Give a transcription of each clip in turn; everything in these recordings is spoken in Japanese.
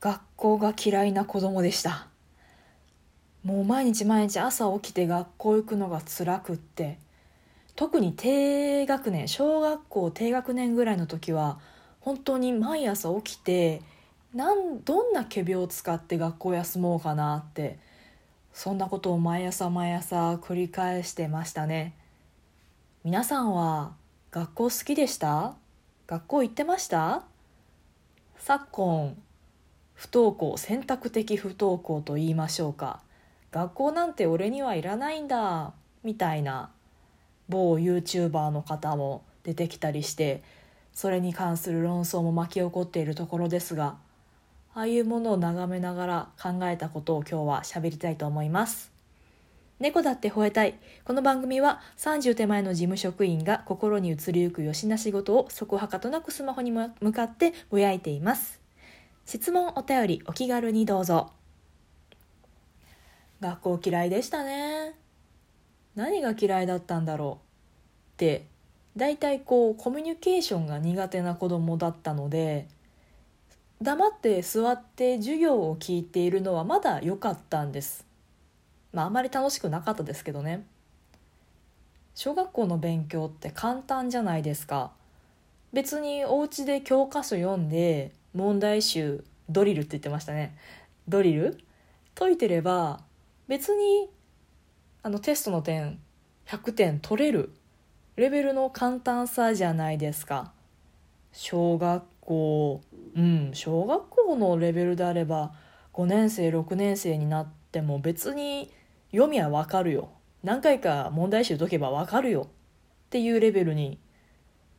学校が嫌いな子供でした。もう毎日毎日朝起きて学校行くのが辛くって。特に低学年小学校低学年ぐらいの時は本当に毎朝起きてなんどんな仮病を使って学校休もうかなってそんなことを毎朝毎朝繰り返してましたね。皆さんは学校好きでした？学校行ってました？昨今不登校選択的不登校と言いましょうか。学校なんて俺にはいらないんだみたいな某 YouTuber の方も出てきたりしてそれに関する論争も巻き起こっているところですがああいうものを眺めながら考えたことを今日は喋りたいと思います。猫だって吠えたい。この番組は30手前の事務職員が心に移りゆくよしな仕事をそこはかとなくスマホに向かってぼやいています。質問お便りお気軽にどうぞ。学校嫌いでしたね。何が嫌いだったんだろうって。大体こうコミュニケーションが苦手な子供だったので黙って座って授業を聞いているのはまだ良かったんです。まああまり楽しくなかったですけどね。小学校の勉強って簡単じゃないですか。別にお家で教科書読んで問題集ドリルって言ってましたね。ドリル？解いてれば別にあのテストの点100点取れる。レベルの簡単さじゃないですか。小学校うん小学校のレベルであれば5年生6年生になっても別に読みはわかるよ。何回か問題集解けばわかるよ。っていうレベルに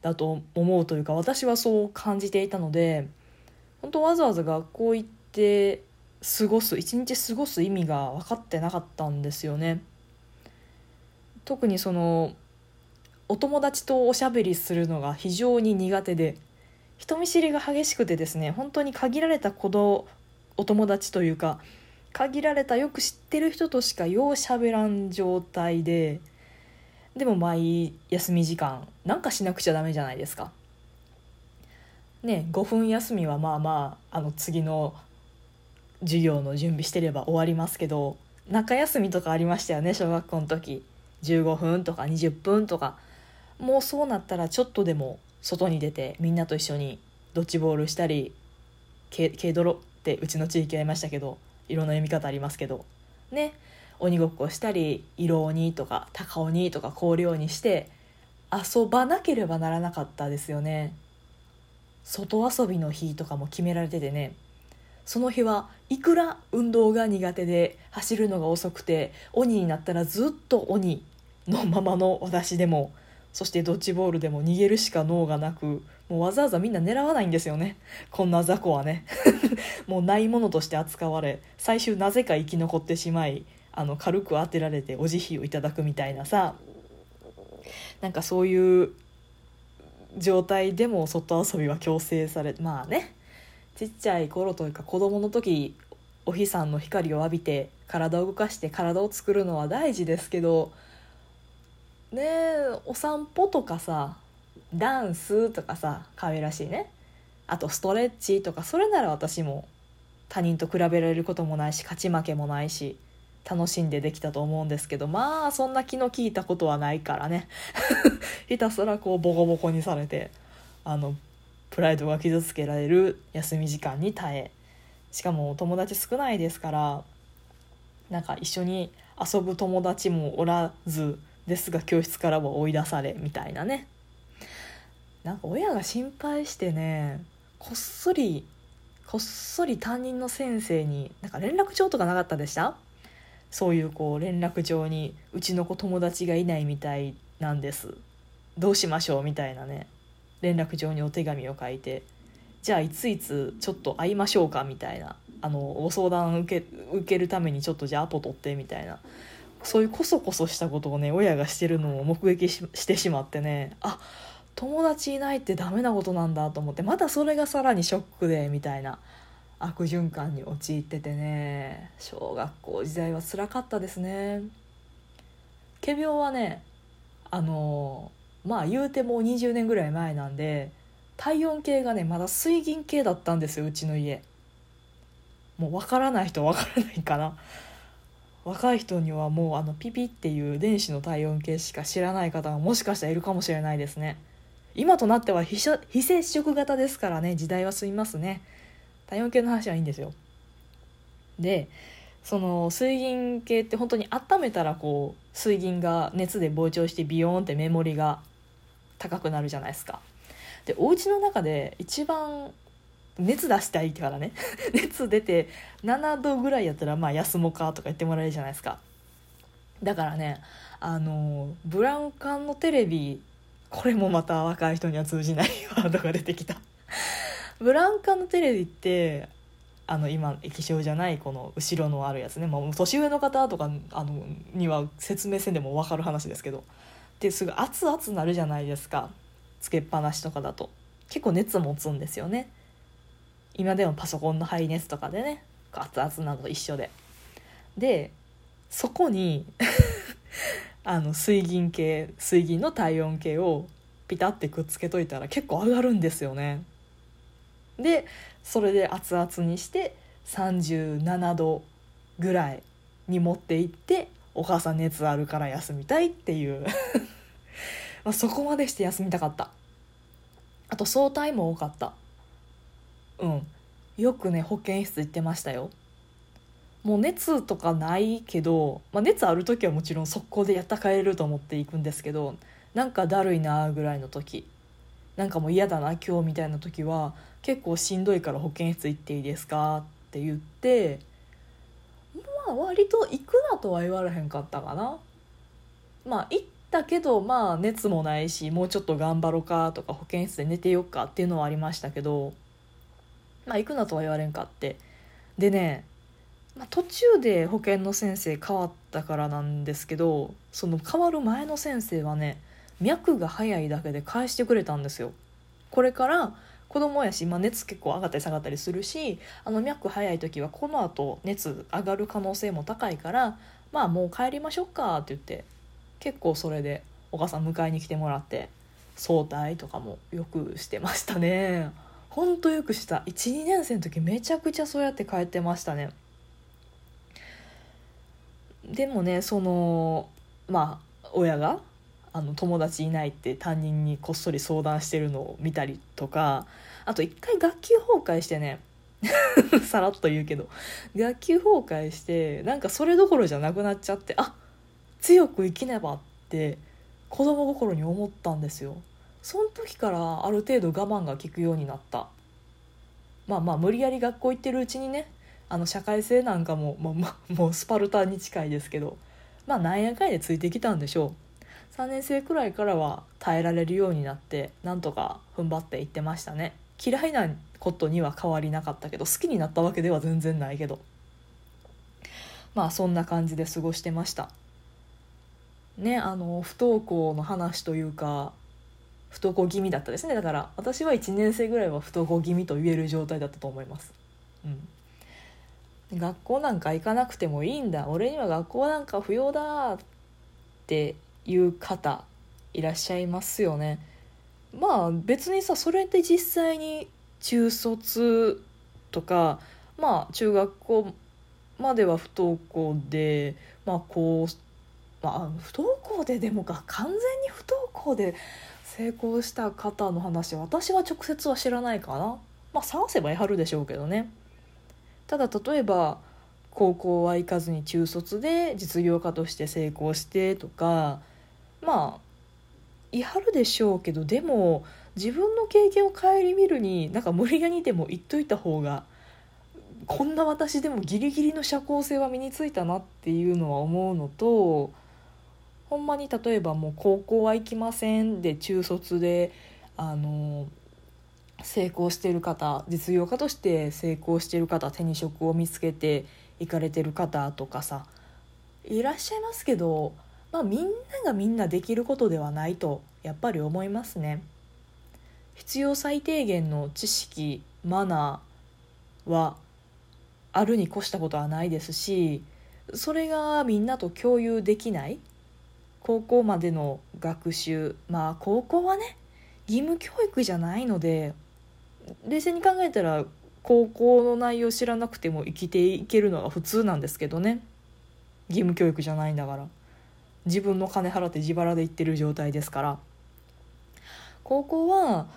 だと思うというか私はそう感じていたので本当わざわざ学校行って過ごす一日過ごす意味が分かってなかったんですよね。特にそのお友達とおしゃべりするのが非常に苦手で人見知りが激しくてですね本当に限られた子供お友達というか限られたよく知ってる人としかようしゃべらん状態ででも毎休み時間なんかしなくちゃダメじゃないですか。ね5分休みはまあまああの次の授業の準備してれば終わりますけど中休みとかありましたよね小学校の時。15分とか20分とか。もうそうなったらちょっとでも外に出てみんなと一緒にドッジボールしたり軽泥ってうちの地域ありましたけどいろんな読み方ありますけど。ね鬼ごっこしたり色鬼とか高鬼とか氷鬼して遊ばなければならなかったですよね。外遊びの日とかも決められててね。その日はいくら運動が苦手で走るのが遅くて鬼になったらずっと鬼のままの私でもそしてドッジボールでも逃げるしか脳がなくもうわざわざみんな狙わないんですよね。こんな雑魚はね。もうないものとして扱われ最終なぜか生き残ってしまいあの軽く当てられてお慈悲をいただくみたいなさ。なんかそういう状態でも外遊びは強制されまあねちっちゃい頃というか子供の時お日さんの光を浴びて体を動かして体を作るのは大事ですけどねお散歩とかさダンスとかさ可愛らしいね。あとストレッチとかそれなら私も他人と比べられることもないし勝ち負けもないし楽しんでできたと思うんですけどまあそんな気の利いたことはないからね。ひたすらこうボコボコにされてあのプライドが傷つけられる休み時間に耐え。しかも友達少ないですからなんか一緒に遊ぶ友達もおらずですが教室からも追い出されみたいなね。なんか親が心配してねこっそりこっそり担任の先生になんか連絡帳とかなかったでした？そういうこう連絡帳にうちの子友達がいないみたいなんです。どうしましょうみたいなね。連絡帳にお手紙を書いてじゃあいついつちょっと会いましょうかみたいな。あのご相談受け受けるためにちょっとじゃあアポ取ってみたいな。そういうこそこそしたことをね親がしてるのを目撃してしまってね。あ友達いないってダメなことなんだと思ってまたそれがさらにショックでみたいな。悪循環に陥っててね小学校時代はつらかったですね。仮病はねあのまあ言うてもう20年ぐらい前なんで体温計がねまだ水銀系だったんですようちの家。もう分からない人は分からないかな。若い人にはもうあのピピっていう電子の体温計しか知らない方がもしかしたらいるかもしれないですね。今となっては非非接触型ですからね時代は進みますね。体温計の話はいいんですよ。でその水銀系って本当に温めたらこう水銀が熱で膨張してビヨーンってメモリが高くなるじゃないですか。でお家の中で一番熱出したいからね。熱出て7度ぐらいやったらまあ休もうかとか言ってもらえるじゃないですか。だからねあのブラウン管のテレビこれもまた若い人には通じないワードが出てきた。ブラン管のテレビってあの今液晶じゃないこの後ろのあるやつね、まあ、年上の方とかあのには説明せんでも分かる話ですけど。ですぐ熱々なるじゃないですか。つけっぱなしとかだと。結構熱持つんですよね。今でもパソコンの排熱とかでね。熱々なのと一緒で。でそこに あの水銀計水銀の体温計をピタってくっつけといたら結構上がるんですよね。でそれで熱々にして37度ぐらいに持っていってお母さん熱あるから休みたいっていう。まあそこまでして休みたかった。あと早退も多かった。うん。よくね保健室行ってましたよ。もう熱とかないけど、まあ、熱ある時はもちろん速攻でやった帰れると思って行くんですけどなんかだるいなぐらいの時。なんかもう嫌だな今日みたいな時は結構しんどいから保健室行っていいですかって言ってまあ割と行くなとは言われへんかったかな。まあ行ったけどまあ熱もないしもうちょっと頑張ろうかとか保健室で寝てよっかっていうのはありましたけどまあ行くなとは言われんかって。でねまあ、途中で保健の先生変わったからなんですけどその変わる前の先生はね脈が速いだけで返してくれたんですよ。これから子供やし、まあ、熱結構上がったり下がったりするしあの脈早い時はこのあと熱上がる可能性も高いからまあもう帰りましょうかって言って結構それでお母さん迎えに来てもらって早退とかもよくしてましたね。ほんとよくした。12年生の時めちゃくちゃそうやって帰ってましたね。でもねそのまあ親があの友達いないって担任にこっそり相談してるのを見たりとかあと一回学級崩壊してね さらっと言うけど学級崩壊してなんかそれどころじゃなくなっちゃってあ強く生きねばって子供心に思ったんですよ。その時からある程度我慢が効くようになった。まあまあ無理やり学校行ってるうちにねあの社会性なんかも、まあ、もうスパルタに近いですけどまあなんやかんやついてきたんでしょう。3年生くらいからは耐えられるようになってなんとか踏ん張っていってましたね。嫌いなことには変わりなかったけど好きになったわけでは全然ないけど。まあそんな感じで過ごしてました。ねあの不登校の話というか不登校気味だったですね。だから私は1年生ぐらいは不登校気味と言える状態だったと思います。うん。学校なんか行かなくてもいいんだ。俺には学校なんか不要だっていう方いらっしゃいますよね。まあ別にさそれって実際に中卒とかまあ中学校までは不登校でまあこうまあ不登校ででもか完全に不登校で成功した方の話私は直接は知らないかな。まあ探せばやはるでしょうけどね。ただ例えば高校は行かずに中卒で実業家として成功してとかまあいはるでしょうけどでも自分の経験を顧みるになんか無理やりでも言っといた方がこんな私でもギリギリの社交性は身についたなっていうのは思うのとほんまに例えばもう高校は行きませんで中卒であの成功してる方実業家として成功してる方手に職を見つけて行かれてる方とかさいらっしゃいますけど、まあ、みんながみんなできることではないとやっぱり思いますね。必要最低限の知識マナーはあるに越したことはないですしそれがみんなと共有できない高校までの学習まあ高校はね義務教育じゃないので冷静に考えたら高校の内容知らなくても生きていけるのが普通なんですけどね義務教育じゃないんだから自分の金払って自腹で行ってる状態ですから。高校は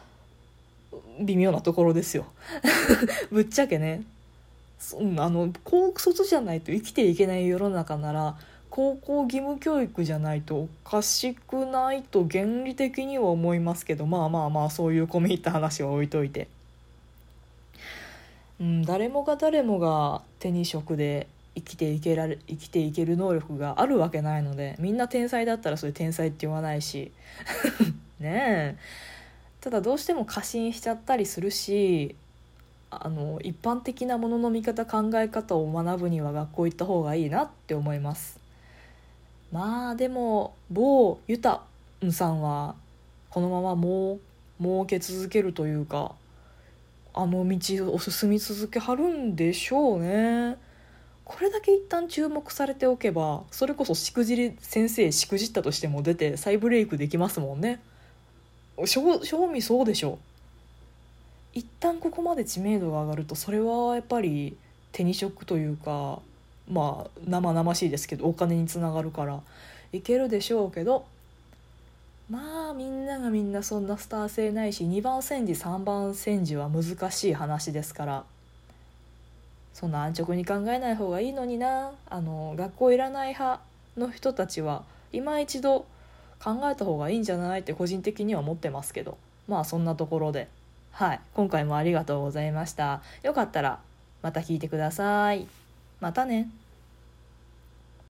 微妙なところですよ。ぶっちゃけね。あの高卒じゃないと生きていけない世の中なら高校義務教育じゃないとおかしくないと原理的には思いますけどまあまあまあそういう込み入った話は置いといて、うん、誰もが誰もが手に職で生きていけられ生きていける能力があるわけないのでみんな天才だったらそれ天才って言わないし。ねえ。ただどうしても過信しちゃったりするしあの一般的なものの見方考え方を学ぶには学校行った方がいいなって思います。まあでも某ユタンさんはこのままもう儲け続けるというかあの道を進み続けはるんでしょうね。これだけ一旦注目されておけばそれこそしくじり先生しくじったとしても出て再ブレイクできますもんね。正味そうでしょ一旦ここまで知名度が上がるとそれはやっぱり手に職というかまあ生々しいですけどお金につながるからいけるでしょうけどまあみんながみんなそんなスター性ないし2番煎じ3番煎じは難しい話ですからそんな安直に考えない方がいいのになあの学校いらない派の人たちは今一度考えた方がいいんじゃないって個人的には思ってますけどまあそんなところで。はい、今回もありがとうございました。よかったらまた聞いてください。またね。